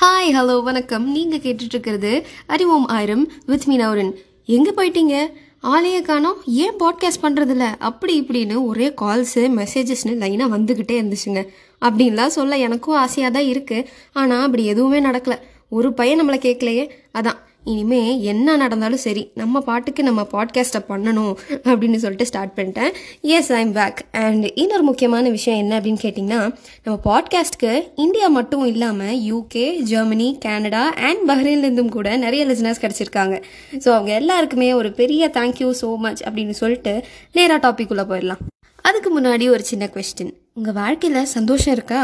Hi hello வணக்கம். நீங்கள் கேட்டுட்ருக்கிறது அறிவோம் ஆயிரம் வித் மீனவரன் எங்கே போயிட்டீங்க? ஆலையை காணோம். ஏன் பாட்காஸ்ட் பண்ணுறதில்ல அப்படி இப்படின்னு ஒரே கால்ஸு மெசேஜஸ்னு லைனாக வந்துக்கிட்டே இருந்துச்சுங்க. அப்படின்லாம் சொல்ல எனக்கும் ஆசையாக தான் இருக்குது ஆனால் அப்படி எதுவுமே நடக்கலை. ஒரு பையன் நம்மளை கேட்கலையே. அதான். இனிமே என்ன நடந்தாலும் சரி நம்ம பாட்டுக்கு நம்ம பாட்காஸ்ட்டை பண்ணணும் அப்படின்னு சொல்லிட்டு ஸ்டார்ட் பண்ணிட்டேன். எஸ் ஐம் பேக் அண்ட் இன்னொரு முக்கியமான விஷயம் என்ன அப்படின்னு கேட்டிங்கன்னா நம்ம பாட்காஸ்ட்க்கு இந்தியா மட்டும் இல்லாமல் யூகே ஜெர்மனி கனடா அண்ட் பஹ்ரைன்லேருந்தும் கூட நிறைய லிசனர்ஸ் கிடச்சிருக்காங்க. ஸோ அவங்க எல்லாருக்குமே ஒரு பெரிய தேங்க்யூ ஸோ மச் அப்படின்னு சொல்லிட்டு நேராக டாபிக் உள்ளே போயிடலாம். அதுக்கு முன்னாடி ஒரு சின்ன கொஸ்டின் உங்கள் வாழ்க்கையில் சந்தோஷம் இருக்கா?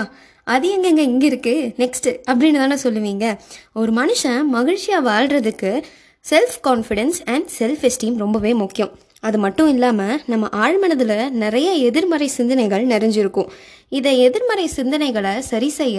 அது எங்கெங்க இங்கே இருக்குது நெக்ஸ்ட்டு அப்படின்னு தானே சொல்லுவீங்க. ஒரு மனுஷன் மகிழ்ச்சியாக வாழ்கிறதுக்கு self confidence and self esteem ரொம்பவே முக்கியம். அது மட்டும் இல்லாமல் நம்ம ஆழ்மனதில் நிறைய எதிர்மறை சிந்தனைகள் நிறைஞ்சிருக்கும். இதை எதிர்மறை சிந்தனைகளை சரி செய்ய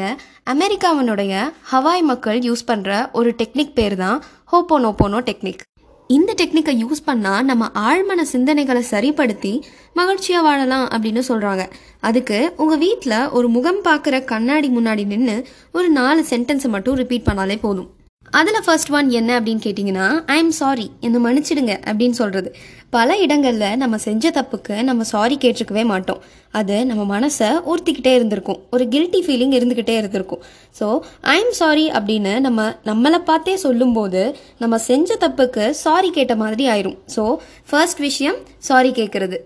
அமெரிக்காவினுடைய ஹவாய் மக்கள் யூஸ் பண்ணுற ஒரு டெக்னிக் பேர் தான் ஹோப்போனோப்போனோ டெக்னிக் இந்த டெக்னிக்கை யூஸ் பண்ணால் நம்ம ஆழ்மன சிந்தனைகளை சரிப்படுத்தி மகிழ்ச்சியாக வாழலாம் அப்படின்னு சொல்கிறாங்க அதுக்கு உங்கள் வீட்டில் ஒரு முகம் பார்க்குற கண்ணாடி முன்னாடி நின்று ஒரு நாலு சென்டென்ஸை மட்டும் ரிப்பீட் பண்ணாலே போதும். அதில் ஃபர்ஸ்ட் ஒன் என்ன அப்படின்னு கேட்டிங்கன்னா ஐ எம் சாரி என்னை மன்னிச்சிடுங்க அப்படின்னு சொல்கிறது பல இடங்களில் நம்ம செஞ்ச தப்புக்கு நம்ம சாரி கேட்டிருக்கவே மாட்டோம். அது நம்ம மனசை ஊர்த்திக்கிட்டே இருந்திருக்கும். ஒரு கில்ட்டி ஃபீலிங் இருந்துக்கிட்டே இருந்திருக்கும். ஸோ ஐ எம் சாரி அப்படின்னு நம்ம நம்மளை பார்த்தே சொல்லும்போது நம்ம செஞ்ச தப்புக்கு சாரி கேட்ட மாதிரி ஆயிரும். ஸோ ஃபர்ஸ்ட் விஷயம் சாரி கேட்குறது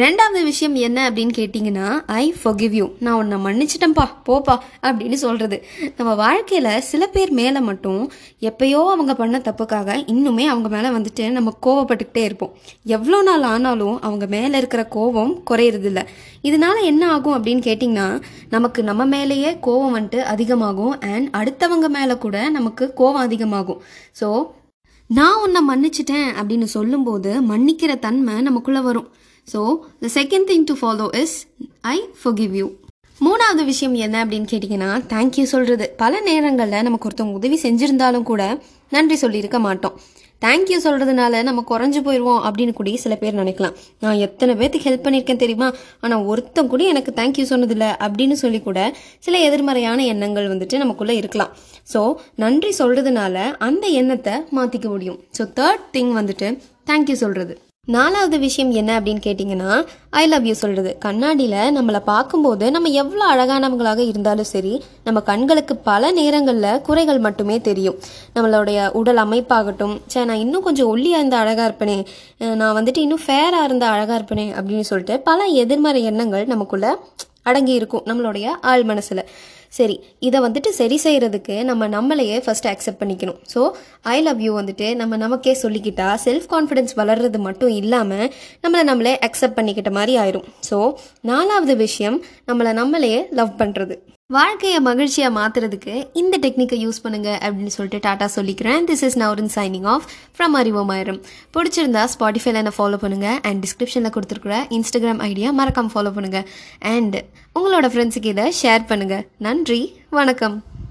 ரெண்டாவது விஷயம் என்ன அப்படின்னு கேட்டிங்கன்னா ஐ ஃபொகிவ் யூ நான் உன்னை மன்னிச்சிட்டேன்ப்பா போப்பா அப்படின்னு சொல்கிறது நம்ம வாழ்க்கையில் சில பேர் மேலே மட்டும் எப்பயோ அவங்க பண்ண தப்புக்காக இன்னுமே அவங்க மேலே வந்துட்டு நம்ம கோவப்பட்டுக்கிட்டே இருப்போம். எவ்வளோ நாள் ஆனாலும் அவங்க மேலே இருக்கிற கோவம் குறையிறதில்ல. இதனால என்ன ஆகும் அப்படின்னு கேட்டிங்கன்னா நமக்கு நம்ம மேலேயே கோவம் வந்துட்டு அதிகமாகும் அண்ட் அடுத்தவங்க மேலே கூட நமக்கு கோவம் அதிகமாகும். ஸோ நான் உன்னை மன்னிச்சிட்டேன் அப்படின்னு சொல்லும்போது மன்னிக்கிற தன்மை நமக்குள்ளே வரும். So the second thing to follow is I forgive you மூணாவது விஷயம் என்ன அப்படின்னு கேட்டிங்கன்னா தேங்க்யூ சொல்கிறது பல நேரங்களில் நமக்கு ஒருத்தவங்க உதவி செஞ்சுருந்தாலும் கூட நன்றி சொல்லியிருக்க மாட்டோம். தேங்க்யூ சொல்கிறதுனால நம்ம குறைஞ்சு போயிடுவோம் அப்படின்னு கூட சில பேர் நினைக்கலாம். நான் எத்தனை பேர்த்துக்கு ஹெல்ப் பண்ணியிருக்கேன் தெரியுமா? ஆனால் ஒருத்தன் கூட எனக்கு தேங்க்யூ சொன்னதில்லை அப்படின்னு சொல்லி கூட சில எதிர்மறையான எண்ணங்கள் வந்துட்டு நமக்குள்ளே இருக்கலாம். ஸோ நன்றி சொல்கிறதுனால அந்த எண்ணத்தை மாற்றிக்க முடியும். ஸோ தேர்ட் திங் வந்துட்டு தேங்க்யூ சொல்கிறது நாலாவது விஷயம் என்ன அப்படின்னு கேட்டிங்கன்னா ஐ லவ் யூ சொல்கிறது கண்ணாடியில் நம்மளை பார்க்கும்போது நம்ம எவ்வளோ அழகானவங்களாக இருந்தாலும் சரி நம்ம கண்களுக்கு பல நேரங்களில் குறைகள் மட்டுமே தெரியும். நம்மளுடைய உடல் அமைப்பாகட்டும் சே நான் இன்னும் கொஞ்சம் ஒல்லியாக இருந்தால் அழகாக இருப்பேனே நான் வந்துட்டு இன்னும் ஃபேராக இருந்தால் அழகாக இருப்பேனே அப்படின்னு சொல்லிட்டு பல எதிர்மறை எண்ணங்கள் நமக்குள்ளே அடங்கி இருக்கும் நம்மளுடைய ஆள் மனசில். சரி இதை வந்துட்டு சரி செய்கிறதுக்கு நம்ம நம்மளையே ஃபஸ்ட்டு அக்செப்ட் பண்ணிக்கணும். ஸோ ஐ லவ் யூ வந்துட்டு நம்ம நமக்கே சொல்லிக்கிட்டா செல்ஃப் கான்ஃபிடென்ஸ் வளர்றது மட்டும் இல்லாமல் நம்மளை நம்மளே அக்செப்ட் பண்ணிக்கிட்ட மாதிரி ஆயிரும். ஸோ நாலாவது விஷயம் நம்மளை நம்மளையே லவ் பண்ணுறது வாழ்க்கையை மகிழ்ச்சியாக மாற்றுறதுக்கு இந்த டெக்னிக்கை யூஸ் பண்ணுங்க அப்படின்னு சொல்லிட்டு டாட்டா சொல்லிக்கிறேன். This is Navarin signing off from அறிவோமாயிரம் பிடிச்சிருந்தா ஸ்பாட்டிஃபைல என்ன ஃபாலோ பண்ணுங்கள் அண்ட் டிஸ்கிரிப்ஷனில் கொடுத்துருக்குற இன்ஸ்டாகிராம் ஐடியா மறக்காமல் ஃபாலோ பண்ணுங்கள் அண்ட் உங்களோட ஃப்ரெண்ட்ஸுக்கு இதை ஷேர் பண்ணுங்கள் நன்றி வணக்கம்.